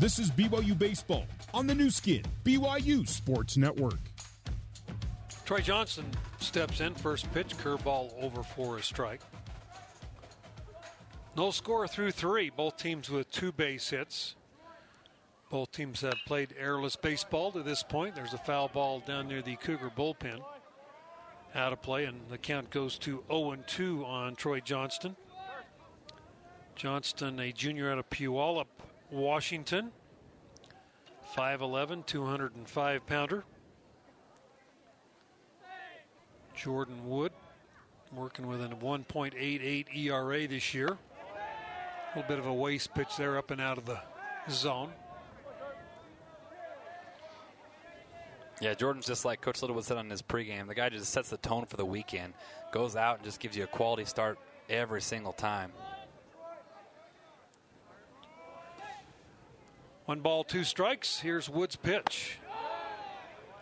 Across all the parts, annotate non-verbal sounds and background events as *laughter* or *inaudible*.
This is BYU Baseball on the Nu Skin, BYU Sports Network. Troy Johnston steps in, first pitch, curveball over for a strike. No score through three. Both teams with two base hits. Both teams have played errorless baseball to this point. There's a foul ball down near the Cougar bullpen. Out of play, and the count goes to 0 2 on Troy Johnston. Johnston, a junior out of Puyallup, Washington. 5'11, 205 pounder. Jordan Wood working with a 1.88 ERA this year. A little bit of a waste pitch there up and out of the zone. Yeah, Jordan's just like Coach Littlewood said on his pregame. The guy just sets the tone for the weekend, goes out and just gives you a quality start every single time. One ball, two strikes. Here's Wood's pitch.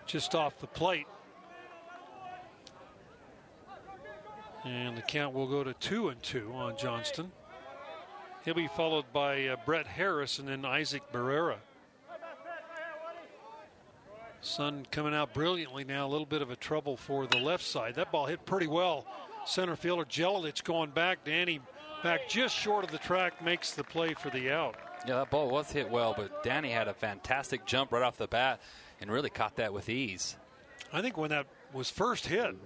Just off the plate. And the count will go to two and two on Johnston. He'll be followed by uh, Brett Harris and then Isaac Barrera. Sun coming out brilliantly now. A little bit of a trouble for the left side. That ball hit pretty well. Center fielder Jelilich going back. Danny back just short of the track makes the play for the out. Yeah, that ball was hit well, but Danny had a fantastic jump right off the bat and really caught that with ease. I think when that was first hit,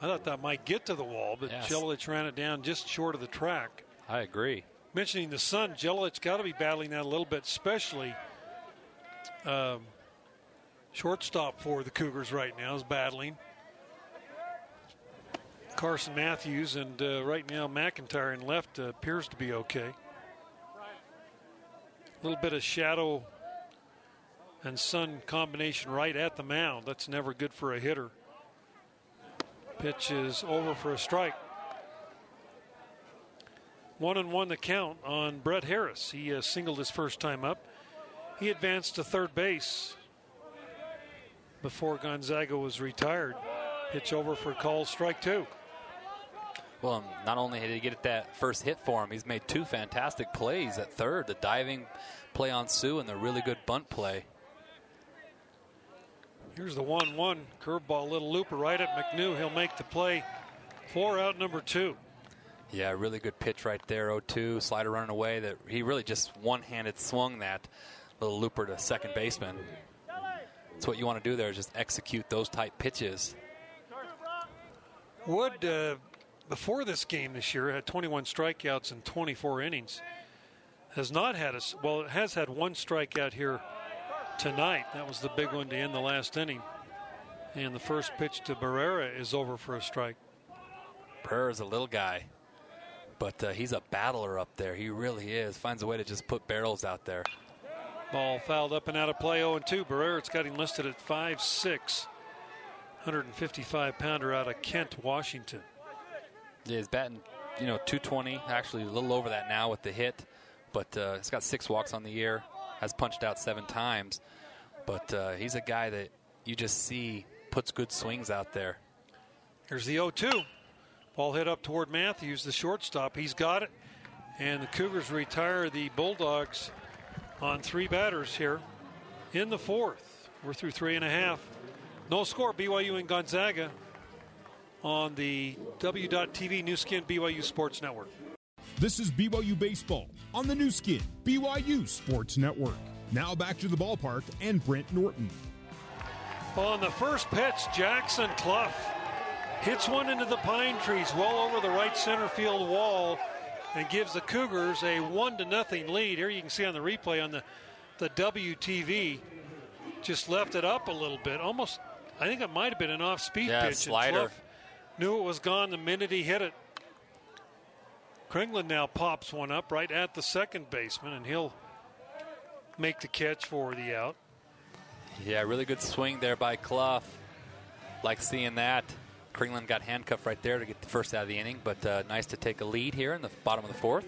I thought that might get to the wall, but Yes. Ran it down just short of the track. I agree. Mentioning the sun, Jelilich got to be battling that a little bit, especially um, shortstop for the Cougars right now is battling. Carson Matthews and uh, right now McIntyre in left uh, appears to be okay. Little bit of shadow and sun combination right at the mound. That's never good for a hitter. Pitch is over for a strike. One and one the count on Brett Harris. He uh, singled his first time up. He advanced to third base before Gonzaga was retired. Pitch over for call strike two. Well, not only did he get that first hit for him, he's made two fantastic plays at third the diving play on Sue and the really good bunt play. Here's the 1 1 curveball, little looper right at McNew. He'll make the play for out number two. Yeah, really good pitch right there, 0 2. Slider running away. That He really just one handed swung that little looper to second baseman. That's what you want to do there is just execute those type pitches. Wood, uh, before this game this year, had 21 strikeouts in 24 innings. Has not had a well, it has had one strikeout here tonight. That was the big one to end the last inning. And the first pitch to Barrera is over for a strike. Barrera's a little guy, but uh, he's a battler up there. He really is. Finds a way to just put barrels out there. Ball fouled up and out of play 0 2. Barrera's got him listed at 5'6, 155 pounder out of Kent, Washington. Yeah, he's batting, you know, 220. Actually, a little over that now with the hit, but uh, he's got six walks on the year. Has punched out seven times, but uh, he's a guy that you just see puts good swings out there. Here's the 0 2. Ball hit up toward Matthews, the shortstop. He's got it. And the Cougars retire the Bulldogs on three batters here in the fourth. We're through three and a half. No score, BYU and Gonzaga on the W.TV Nu Skin BYU Sports Network. This is BYU Baseball on the Nu Skin, BYU Sports Network. Now back to the ballpark and Brent Norton. On the first pitch, Jackson Cluff hits one into the pine trees well over the right center field wall and gives the Cougars a one to nothing lead. Here you can see on the replay on the, the WTV, just left it up a little bit. Almost, I think it might have been an off speed Yeah, pitch. and slider. Knew it was gone the minute he hit it. Kringlen now pops one up right at the second baseman, and he'll make the catch for the out. Yeah, really good swing there by Cluff. Like seeing that. Kringlen got handcuffed right there to get the first out of the inning, but uh, nice to take a lead here in the bottom of the fourth.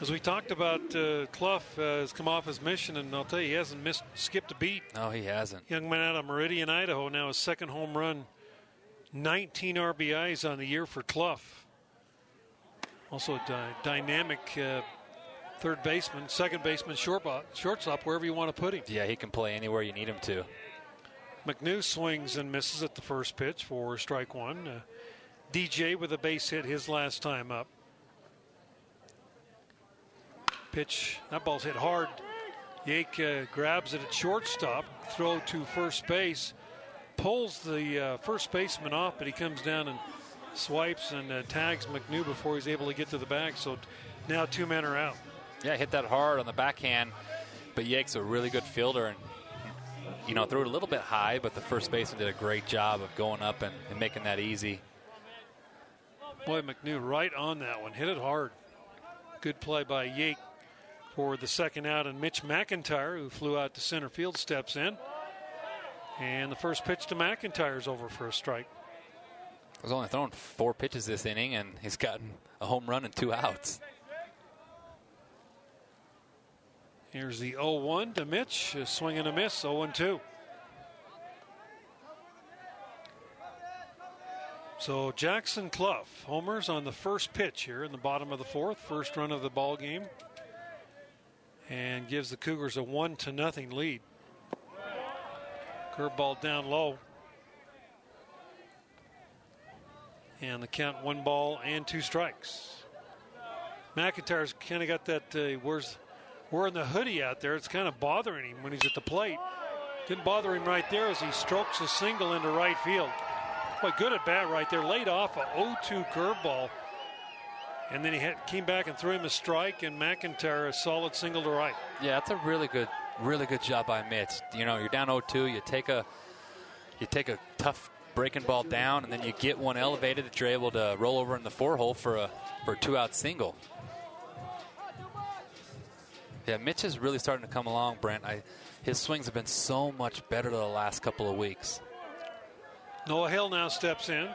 As we talked about, uh, Cluff uh, has come off his mission, and I'll tell you, he hasn't missed, skipped a beat. No, he hasn't. Young man out of Meridian, Idaho, now his second home run, 19 RBIs on the year for Cluff. Also, a dy- dynamic uh, third baseman, second baseman, short, shortstop, wherever you want to put him. Yeah, he can play anywhere you need him to. McNew swings and misses at the first pitch for strike one. Uh, DJ with a base hit his last time up. Pitch, that ball's hit hard. Yake uh, grabs it at shortstop, throw to first base, pulls the uh, first baseman off, but he comes down and swipes and uh, tags McNew before he's able to get to the bag. So now two men are out. Yeah, hit that hard on the backhand, but Yake's a really good fielder and you know threw it a little bit high, but the first baseman did a great job of going up and, and making that easy. Boy, McNew right on that one, hit it hard. Good play by Yake for the second out, and Mitch McIntyre, who flew out to center field, steps in. And the first pitch to McIntyre is over for a strike. He's only thrown four pitches this inning, and he's gotten a home run and two outs. Here's the 0 1 to Mitch. A swing and a miss, 0 2. So Jackson Cluff homers on the first pitch here in the bottom of the fourth, first run of the ball game, and gives the Cougars a one to nothing lead. Curveball down low. And the count one ball and two strikes. McIntyre's kind of got that, uh, where's wearing the hoodie out there. It's kind of bothering him when he's at the plate. Didn't bother him right there as he strokes a single into right field. But good at bat right there. Laid off a 0-2 curveball. And then he had, came back and threw him a strike, and McIntyre a solid single to right. Yeah, that's a really good, really good job by Mitch. You know, you're down 0-2. You take a, you take a tough breaking ball down, and then you get one elevated that you're able to roll over in the four hole for a for a two out single. Yeah, Mitch is really starting to come along, Brent. I, his swings have been so much better the last couple of weeks. Noah Hill now steps in.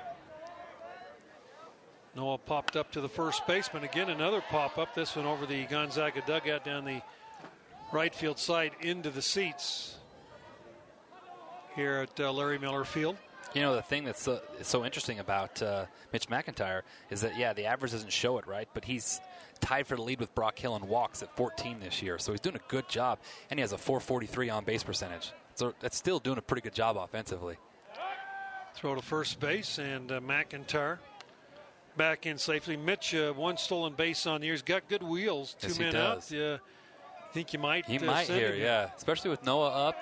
Noah popped up to the first baseman. Again, another pop up. This one over the Gonzaga dugout down the right field side into the seats here at uh, Larry Miller Field. You know, the thing that's so, so interesting about uh, Mitch McIntyre is that, yeah, the average doesn't show it, right? But he's tied for the lead with Brock Hale in walks at 14 this year. So he's doing a good job, and he has a 443 on base percentage. So that's still doing a pretty good job offensively. Throw to first base, and uh, McIntyre back in safely. Mitch, uh, one stolen base on the year. He's got good wheels. Two yes, men out. Yeah, I think you might. He uh, might here, yeah. Especially with Noah up.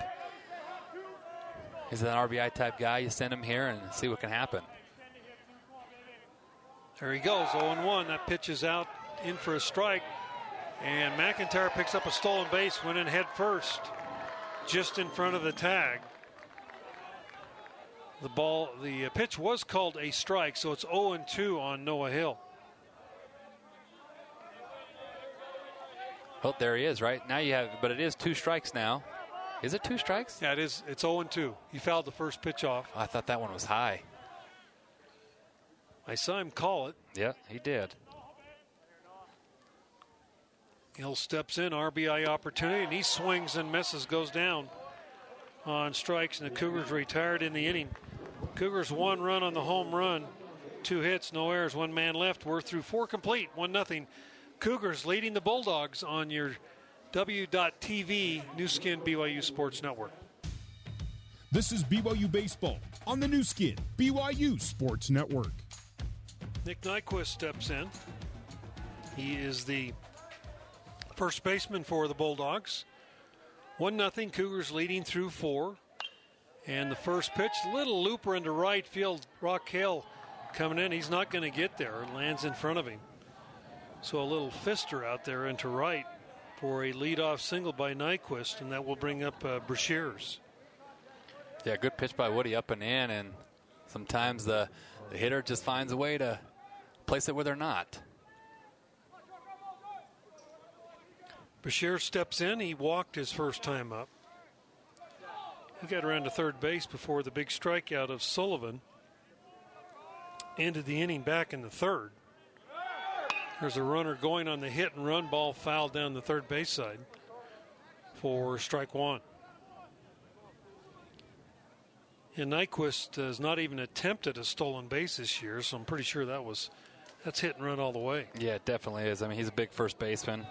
He's an RBI type guy. You send him here and see what can happen. There he goes, 0 1. That pitch is out in for a strike. And McIntyre picks up a stolen base, went in head first, just in front of the tag. The ball, the pitch was called a strike, so it's 0 2 on Noah Hill. Oh, there he is, right? Now you have, but it is two strikes now. Is it two strikes? Yeah, it is. It's 0 2. He fouled the first pitch off. I thought that one was high. I saw him call it. Yeah, he did. Hill steps in, RBI opportunity, and he swings and misses, goes down on strikes, and the Cougars retired in the inning. Cougars one run on the home run, two hits, no errors, one man left. We're through four complete, one nothing. Cougars leading the Bulldogs on your W.TV Nu Skin BYU Sports Network. This is BYU Baseball on the Nu Skin BYU Sports Network. Nick Nyquist steps in. He is the first baseman for the Bulldogs. 1 0 Cougars leading through four. And the first pitch, little looper into right field. Rock Hill coming in. He's not going to get there. Lands in front of him. So a little fister out there into right for a leadoff single by Nyquist, and that will bring up uh, Brashears. Yeah, good pitch by Woody up and in, and sometimes the, the hitter just finds a way to place it where they're not. Brashears steps in. He walked his first time up. He got around to third base before the big strikeout of Sullivan. Ended the inning back in the third. There's a runner going on the hit and run ball foul down the third base side for strike one. And Nyquist has not even attempted a stolen base this year, so I'm pretty sure that was that's hit and run all the way. Yeah, it definitely is. I mean, he's a big first baseman.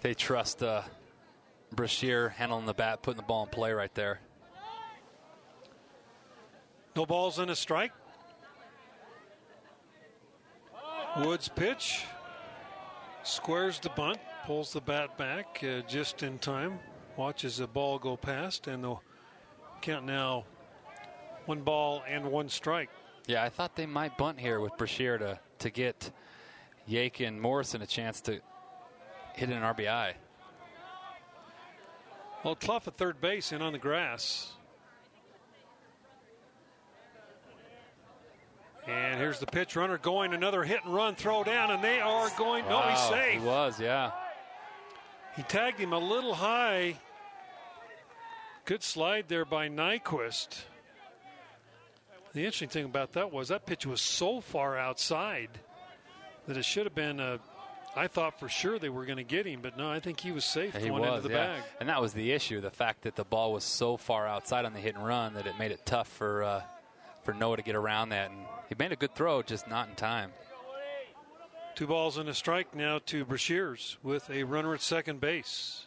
they trust uh, Brashear handling the bat, putting the ball in play right there. No balls in a strike. Woods pitch. Squares the bunt, pulls the bat back uh, just in time, watches the ball go past, and the count now one ball and one strike. Yeah, I thought they might bunt here with Brashear to, to get Yake and Morrison a chance to hit an RBI. Well, Cluff at third base in on the grass. And here's the pitch runner going another hit and run throw down, and they are going. Wow, no, he's safe. He was, yeah. He tagged him a little high. Good slide there by Nyquist. The interesting thing about that was that pitch was so far outside that it should have been a. I thought for sure they were going to get him, but no, I think he was safe He going was, into the yeah. bag. And that was the issue, the fact that the ball was so far outside on the hit and run that it made it tough for uh, for Noah to get around that. And he made a good throw, just not in time. Two balls and a strike now to Brashears with a runner at second base.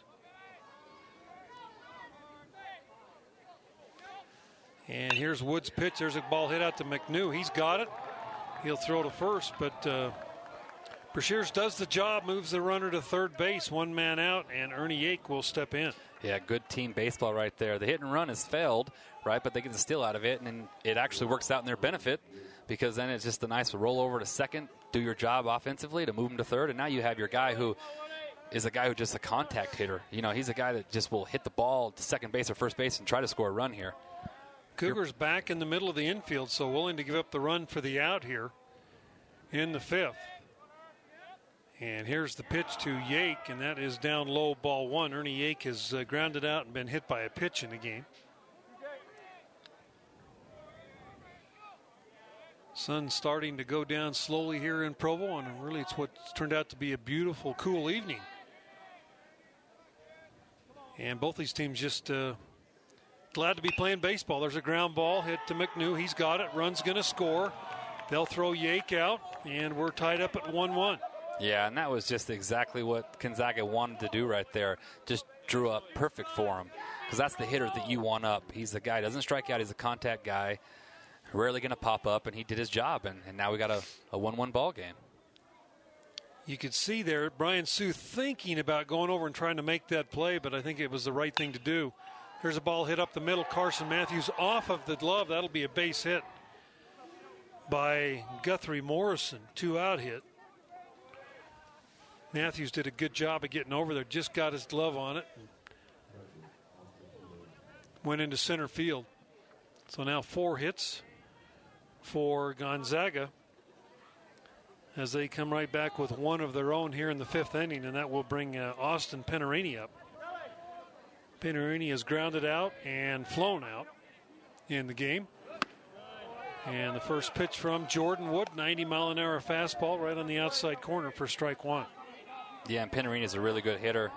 And here's Woods' pitch. There's a ball hit out to McNew. He's got it. He'll throw to first, but uh, Brashears does the job, moves the runner to third base, one man out, and Ernie Yake will step in. Yeah, good team baseball right there. The hit and run has failed, right? But they get the steal out of it, and it actually works out in their benefit because then it's just a nice roll over to second, do your job offensively to move them to third, and now you have your guy who is a guy who just a contact hitter. You know, he's a guy that just will hit the ball to second base or first base and try to score a run here. Cougars back in the middle of the infield, so willing to give up the run for the out here in the fifth. And here's the pitch to Yake, and that is down low, ball one. Ernie Yake has uh, grounded out and been hit by a pitch in the game. Sun starting to go down slowly here in Provo, and really it's what's turned out to be a beautiful, cool evening. And both these teams just uh, glad to be playing baseball. There's a ground ball hit to McNew. He's got it. Run's going to score. They'll throw Yake out, and we're tied up at 1 1. Yeah, and that was just exactly what Gonzaga wanted to do right there. Just drew up perfect for him because that's the hitter that you want up. He's the guy doesn't strike out. He's a contact guy, rarely going to pop up, and he did his job. And, and now we got a, a one-one ball game. You could see there Brian Sue thinking about going over and trying to make that play, but I think it was the right thing to do. Here's a ball hit up the middle. Carson Matthews off of the glove. That'll be a base hit by Guthrie Morrison. Two out hit. Matthews did a good job of getting over there. Just got his glove on it. Went into center field. So now four hits for Gonzaga as they come right back with one of their own here in the fifth inning, and that will bring uh, Austin Penarini up. Penarini is grounded out and flown out in the game. And the first pitch from Jordan Wood, 90 mile an hour fastball right on the outside corner for strike one. Yeah, and is a really good hitter.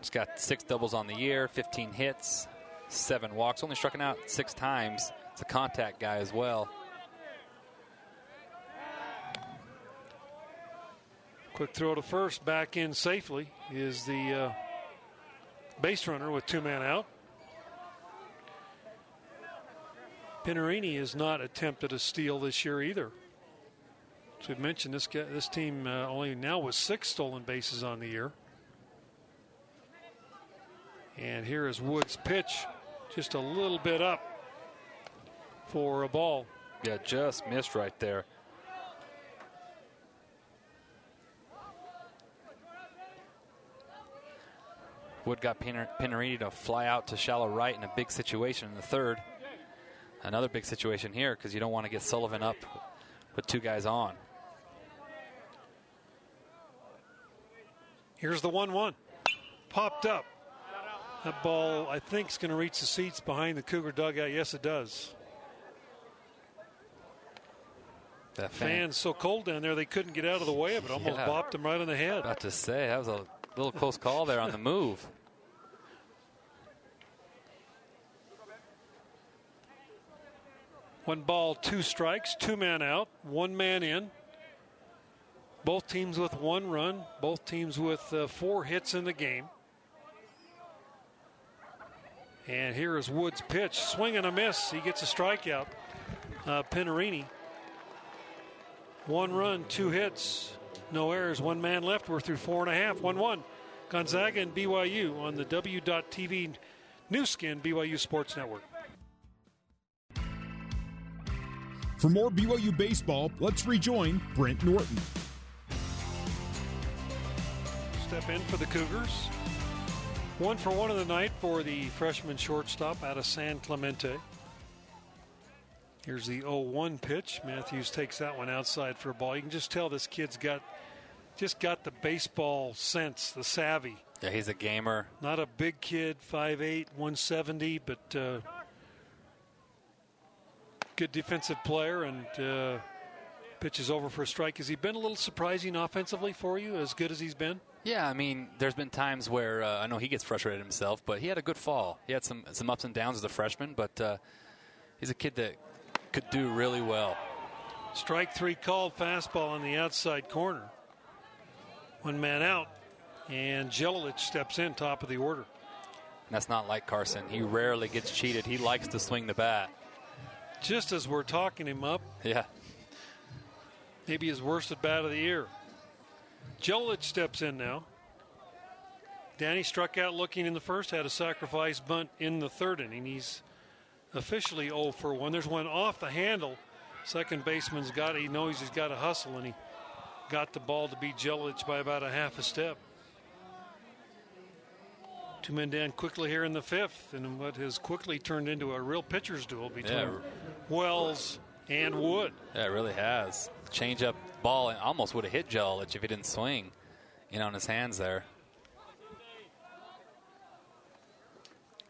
He's got six doubles on the year, 15 hits, seven walks, only struck out six times. It's a contact guy as well. Quick throw to first, back in safely is the uh, base runner with two men out. Penarini has not attempted a steal this year either. So we've mentioned this this team uh, only now with six stolen bases on the year. And here is Woods' pitch, just a little bit up for a ball. Yeah, just missed right there. Wood got Pin- Penarini to fly out to shallow right in a big situation in the third. Another big situation here because you don't want to get Sullivan up with two guys on. Here's the 1 1. Popped up. That ball, I think, is going to reach the seats behind the Cougar dugout. Yes, it does. That fan, Fans so cold down there, they couldn't get out of the way of it. Almost Yeah. bopped him right on the head. about to say that was a little close call there on the move. One ball, two strikes, two men out, one man in. Both teams with one run, both teams with uh, four hits in the game. And here is Wood's pitch. Swing and a miss. He gets a strikeout. Uh, Pinarini. One run, two hits, no errors, one man left. We're through four and a half, 1 1. Gonzaga and BYU on the W.TV Nu Skin BYU Sports Network. For more BYU baseball, let's rejoin Brent Norton. Step in for the Cougars. One for one of the night for the freshman shortstop out of San Clemente. Here's the 0-1 pitch. Matthews takes that one outside for a ball. You can just tell this kid's got just got the baseball sense, the savvy. Yeah, he's a gamer. Not a big kid, 5'8", 170, but uh, good defensive player and uh, pitches over for a strike. Has he been a little surprising offensively for you, as good as he's been? Yeah, I mean, there's been times where uh, I know he gets frustrated himself, but he had a good fall. He had some some ups and downs as a freshman, but uh, he's a kid that could do really well. Strike three called fastball on the outside corner. One man out, and Jelilich steps in top of the order. And that's not like Carson. He rarely gets cheated. He likes to swing the bat. Just as we're talking him up. Yeah. Maybe his worst at bat of the year. Jelilich steps in now. Danny struck out looking in the first, had a sacrifice bunt in the third inning. He's officially 0 for 1. There's one off the handle. Second baseman's got it. He knows he's got to hustle, and he got the ball to beat Jelilich by about a half a step. Two men down quickly here in the fifth, and what has quickly turned into a real pitcher's duel between yeah. Wells and Wood. Yeah, it really has. Change up ball and almost would have hit Jelilich if he didn't swing, know, on his hands there.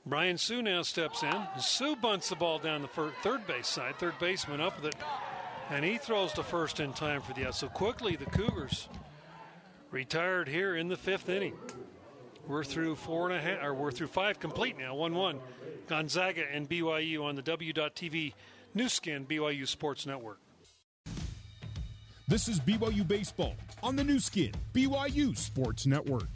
Brian Sue now steps in. Sue bunts the ball down the third base side. Third baseman up with it. And he throws to first in time for the out. So quickly, the Cougars retired here in the fifth inning. We're through four and a half, or we're through five complete now. 1 1. Gonzaga and BYU on the W.TV Nu Skin BYU Sports Network. This is BYU Baseball on the Nu Skin BYU Sports Network.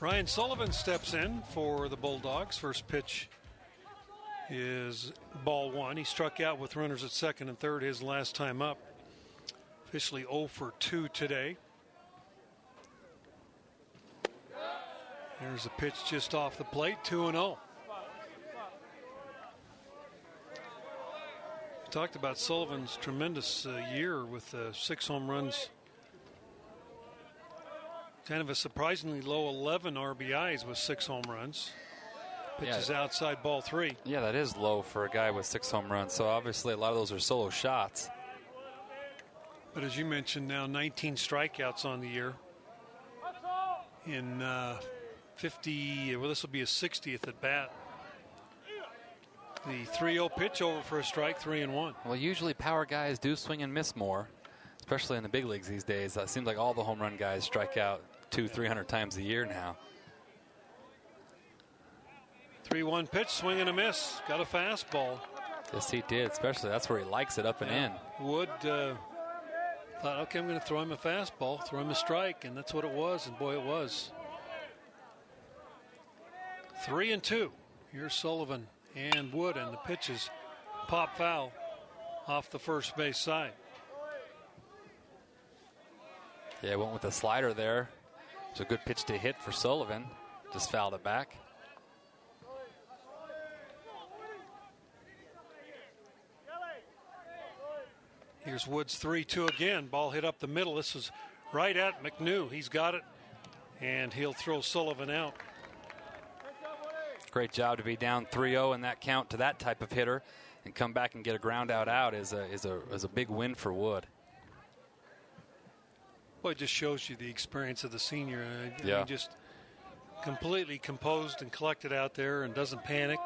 Ryan Sullivan steps in for the Bulldogs. First pitch is ball one. He struck out with runners at second and third his last time up. Officially 0 for 2 today. There's a pitch just off the plate, 2 and 0. Talked about Sullivan's tremendous uh, year with uh, six home runs Kind of a surprisingly low 11 RBIs with six home runs. Pitches yeah. outside ball three. Yeah, that is low for a guy with six home runs. So obviously, a lot of those are solo shots. But as you mentioned, now 19 strikeouts on the year. In uh, 50, well, this will be a 60th at bat. The 3 0 pitch over for a strike, 3 and 1. Well, usually power guys do swing and miss more, especially in the big leagues these days. It seems like all the home run guys strike out two, three hundred times a year now. 3 1 pitch, swing and a miss. Got a fastball. Yes, he did, especially that's where he likes it up and yeah. in. Wood uh, thought, okay, I'm going to throw him a fastball, throw him a strike, and that's what it was, and boy, it was. Three and two. Here's Sullivan and Wood, and the pitches pop foul off the first base side. Yeah, went with the slider there. It's a good pitch to hit for Sullivan. Just fouled it back. Here's Woods 3 2 again. Ball hit up the middle. This is right at McNew. He's got it, and he'll throw Sullivan out. Great job to be down 3 0 in that count to that type of hitter and come back and get a ground out out is a, is a, is a big win for Wood. Well, it just shows you the experience of the senior. I, yeah. just completely composed and collected out there and doesn't panic.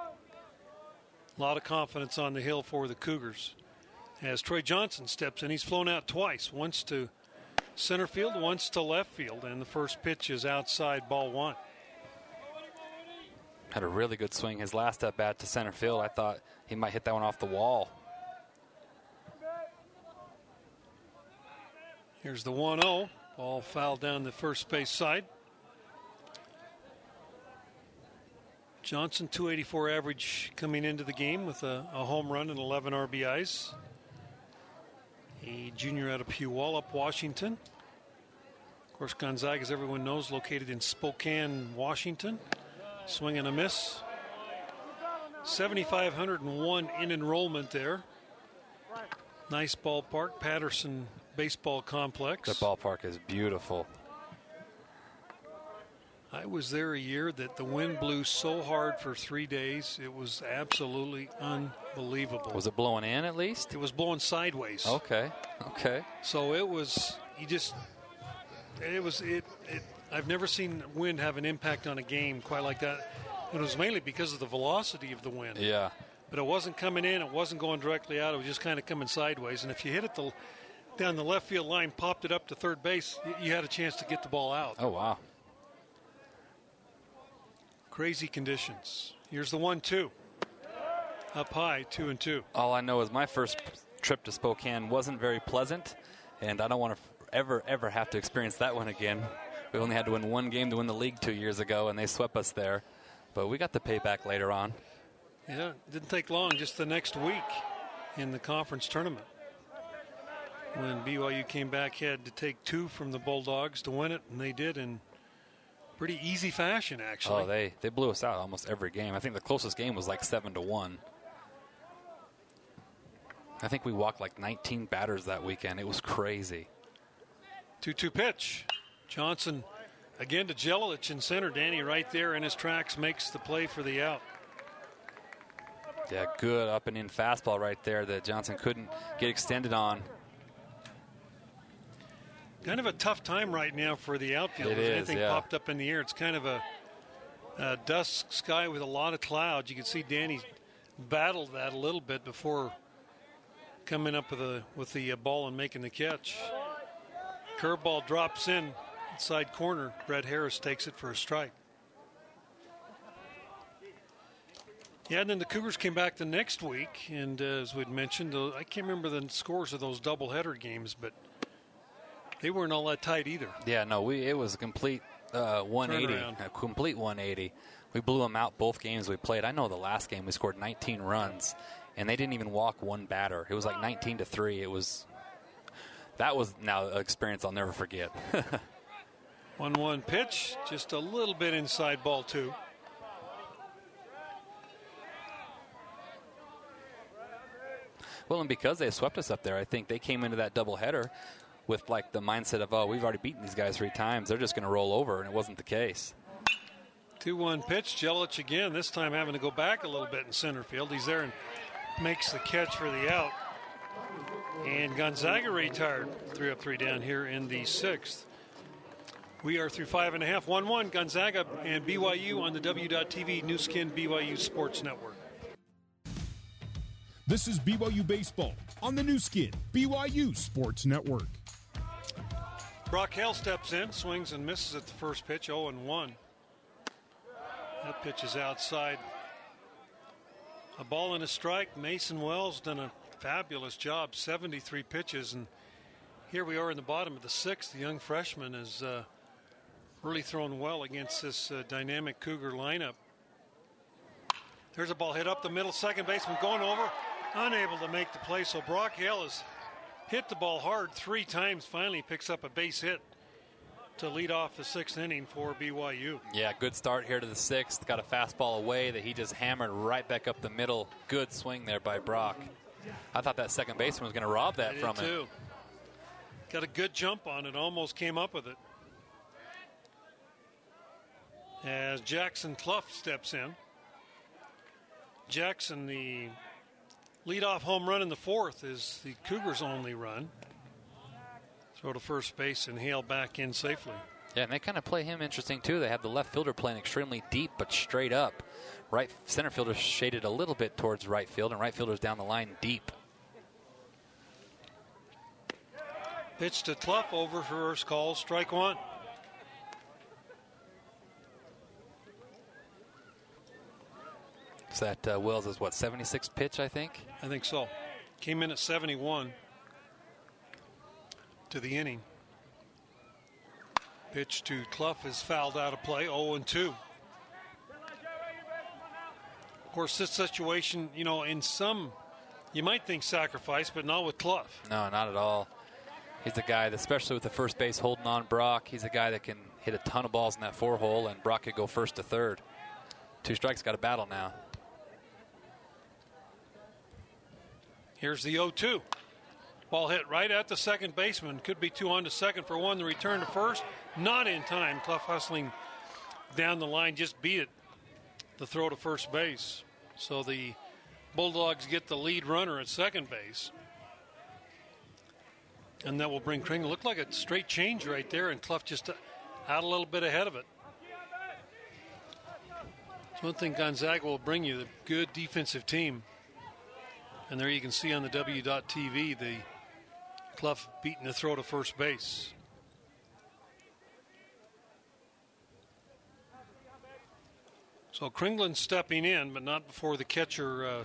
A lot of confidence on the hill for the Cougars. As Troy Johnston steps in, he's flown out twice, once to center field, once to left field, and the first pitch is outside ball one. Had a really good swing his last at bat to center field. I thought he might hit that one off the wall. Here's the 1 0. Ball fouled down the first base side. Johnston, 284 average coming into the game with a, a home run and 11 RBIs. A junior out of Puyallup, Washington. Of course, Gonzaga, as everyone knows, located in Spokane, Washington. Swing and a miss. 7,501 in enrollment there. Nice ballpark, Patterson Baseball Complex. The ballpark is beautiful. I was there a year that the wind blew so hard for three days. It was absolutely unbelievable. Was it blowing in at least? It was blowing sideways. Okay. Okay. So it was, you just, it was, it, it, I've never seen wind have an impact on a game quite like that. It was mainly because of the velocity of the wind. Yeah. But it wasn't coming in, it wasn't going directly out, it was just kind of coming sideways. And if you hit it the, down the left field line, popped it up to third base, you had a chance to get the ball out. Oh, wow. Crazy conditions. Here's the one two. Up high, two and two. All I know is my first trip to Spokane wasn't very pleasant, and I don't want to ever, ever have to experience that one again. We only had to win one game to win the league two years ago, and they swept us there. But we got the payback later on. Yeah, it didn't take long, just the next week in the conference tournament. When BYU came back, had to take two from the Bulldogs to win it, and they did in pretty easy fashion, actually. Oh, they, they blew us out almost every game. I think the closest game was like 7 to 1. I think we walked like 19 batters that weekend. It was crazy. 2 2 pitch. Johnston again to Jelilich in center. Danny right there in his tracks makes the play for the out. Yeah, good up and in fastball right there that Johnston couldn't get extended on. Kind of a tough time right now for the outfield. It is, anything yeah. popped up in the air, it's kind of a, a dusk sky with a lot of clouds. You can see Danny battled that a little bit before coming up with the with the uh, ball and making the catch. Curveball drops in inside corner. Brett Harris takes it for a strike. Yeah, and then the Cougars came back the next week, and uh, as we'd mentioned, uh, I can't remember the scores of those doubleheader games, but they weren't all that tight either. Yeah, no, we it was a complete uh, 180, Turnaround. a complete 180. We blew them out both games we played. I know the last game we scored 19 runs, and they didn't even walk one batter. It was like 19 to three. It was that was now an experience I'll never forget. *laughs* 1 1 pitch, just a little bit inside ball two. well, and because they swept us up there, I think they came into that doubleheader with like the mindset of, oh, we've already beaten these guys three times. They're just going to roll over, and it wasn't the case. 2 1 pitch, Jelilich again, this time having to go back a little bit in center field. He's there and makes the catch for the out. And Gonzaga retired. Three up, three down here in the sixth. We are through five and a half. 1 1 Gonzaga and BYU on the W.TV Nu Skin BYU Sports Network. This is BYU Baseball on the Nu Skin, BYU Sports Network. Brock Hale steps in, swings and misses at the first pitch, 0 and 1. That pitch is outside. A ball and a strike. Mason Wells done a fabulous job, 73 pitches, and here we are in the bottom of the sixth. The young freshman is uh, really thrown well against this uh, dynamic Cougar lineup. There's a ball hit up the middle, second baseman going over, unable to make the play. So Brock Hale has hit the ball hard three times. Finally picks up a base hit to lead off the sixth inning for BYU. Yeah, good start here to the sixth. Got a fastball away that he just hammered right back up the middle. Good swing there by Brock. I thought that second baseman was going to rob that I from him. Got a good jump on it, almost came up with it. As Jackson Cluff steps in. Jackson, the leadoff home run in the fourth, is the Cougars' only run. Throw to first base and Hale back in safely. Yeah, and they kind of play him interesting too. They have the left fielder playing extremely deep but straight up. Right center fielder shaded a little bit towards right field, and right fielder's down the line deep. Pitch to Cluff over first call, strike one. So that uh, Wells is what 76 pitch, I think. I think so. Came in at 71 to the inning. Pitch to Cluff is fouled out of play, 0 and 2. Of course, this situation, you know, in some, you might think sacrifice, but not with Cluff. No, not at all. He's a guy that, especially with the first base holding on Brock, he's a guy that can hit a ton of balls in that four hole, and Brock could go first to third. Two strikes, got a battle now. Here's the 0 2. Ball hit right at the second baseman. Could be two on to second for one. The return to first, not in time. Cluff hustling down the line, just beat it. The throw to first base. So the Bulldogs get the lead runner at second base. And that will bring Kringlen. Looked like a straight change right there, and Cluff just uh, out a little bit ahead of it. It's one thing Gonzaga will bring you the good defensive team. And there you can see on the W.TV the Cluff beating the throw to first base. So Kringlen stepping in, but not before the catcher uh,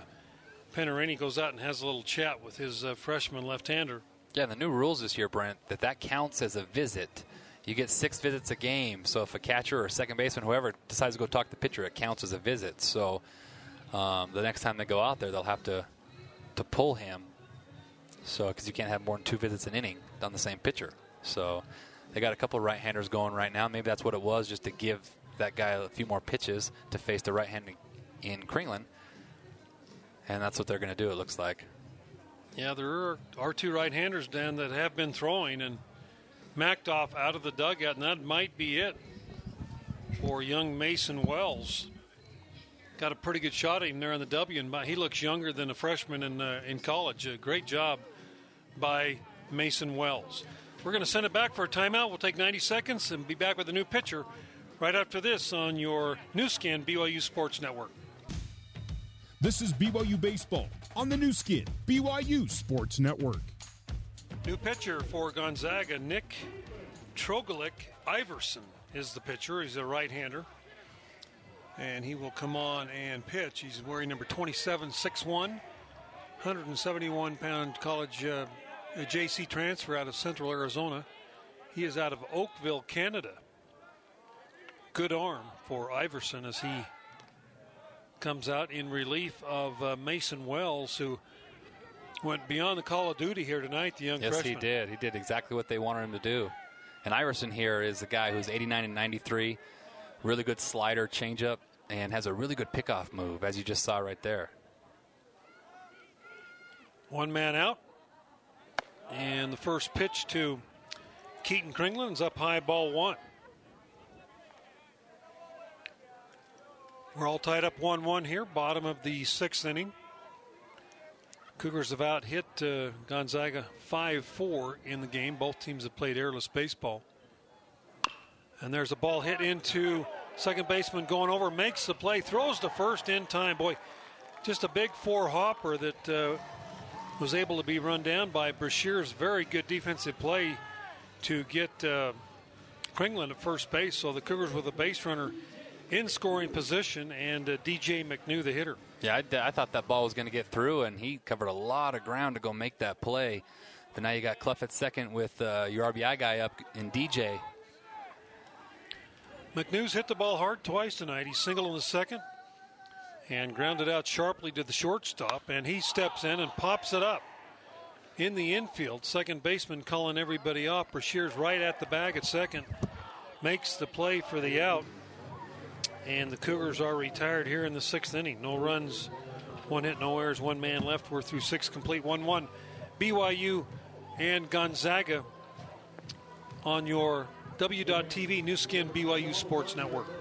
goes out and has a little chat with his uh, freshman left-hander. Yeah, the new rules this year, Brent, that that counts as a visit. You get six visits a game. So if a catcher or second baseman, whoever decides to go talk to the pitcher, it counts as a visit. So um, the next time they go out there, they'll have to to pull him. So because you can't have more than two visits an inning on the same pitcher. So they got a couple of right-handers going right now. Maybe that's what it was, just to give that guy a few more pitches to face the right-handed in Kringlen. And that's what they're going to do. It looks like. Yeah, there are, are two right-handers, Dan, that have been throwing, and Macdoff out of the dugout, and that might be it for young Mason Wells. Got a pretty good shot at him there in the W, and he looks younger than a freshman in uh, in college. A great job by Mason Wells. We're going to send it back for a timeout. We'll take 90 seconds and be back with a new pitcher right after this on your Nu Skin BYU Sports Network. This is BYU Baseball on the Nu Skin BYU Sports Network. New pitcher for Gonzaga, Nick Trogalik Iverson is the pitcher. He's a right-hander. And he will come on and pitch. He's wearing number 27, 6'1", 171 pound college uh, JC transfer out of Central Arizona. He is out of Oakville, Canada. Good arm for Iverson as he comes out in relief of uh, Mason Wells, who went beyond the call of duty here tonight. The young yes, freshman. he did. He did exactly what they wanted him to do. And Iverson here is a guy who's 89 and 93, really good slider, changeup, and has a really good pickoff move, as you just saw right there. One man out, and the first pitch to Keaton Kringlen's up high, ball one. We're all tied up 1 1 here, bottom of the sixth inning. Cougars have out hit uh, Gonzaga 5 4 in the game. Both teams have played errorless baseball. And there's a ball hit into second baseman going over, makes the play, throws to first in time. Boy, just a big four hopper that uh, was able to be run down by Brashear's very good defensive play to get uh, at first base. So the Cougars with a base runner in scoring position, and uh, DJ McNew, the hitter. Yeah, I, I thought that ball was going to get through, and he covered a lot of ground to go make that play. But now you got Cluff at second with uh, your RBI guy up in DJ. McNew's hit the ball hard twice tonight. He's single in the second and grounded out sharply to the shortstop, and he steps in and pops it up in the infield. Second baseman calling everybody off. Brashear's right at the bag at second, makes the play for the out. And the Cougars are retired here in the sixth inning. No runs, one hit, no errors, one man left. We're through six complete, 1 1. BYU and Gonzaga on your W.TV Nu Skin BYU Sports Network.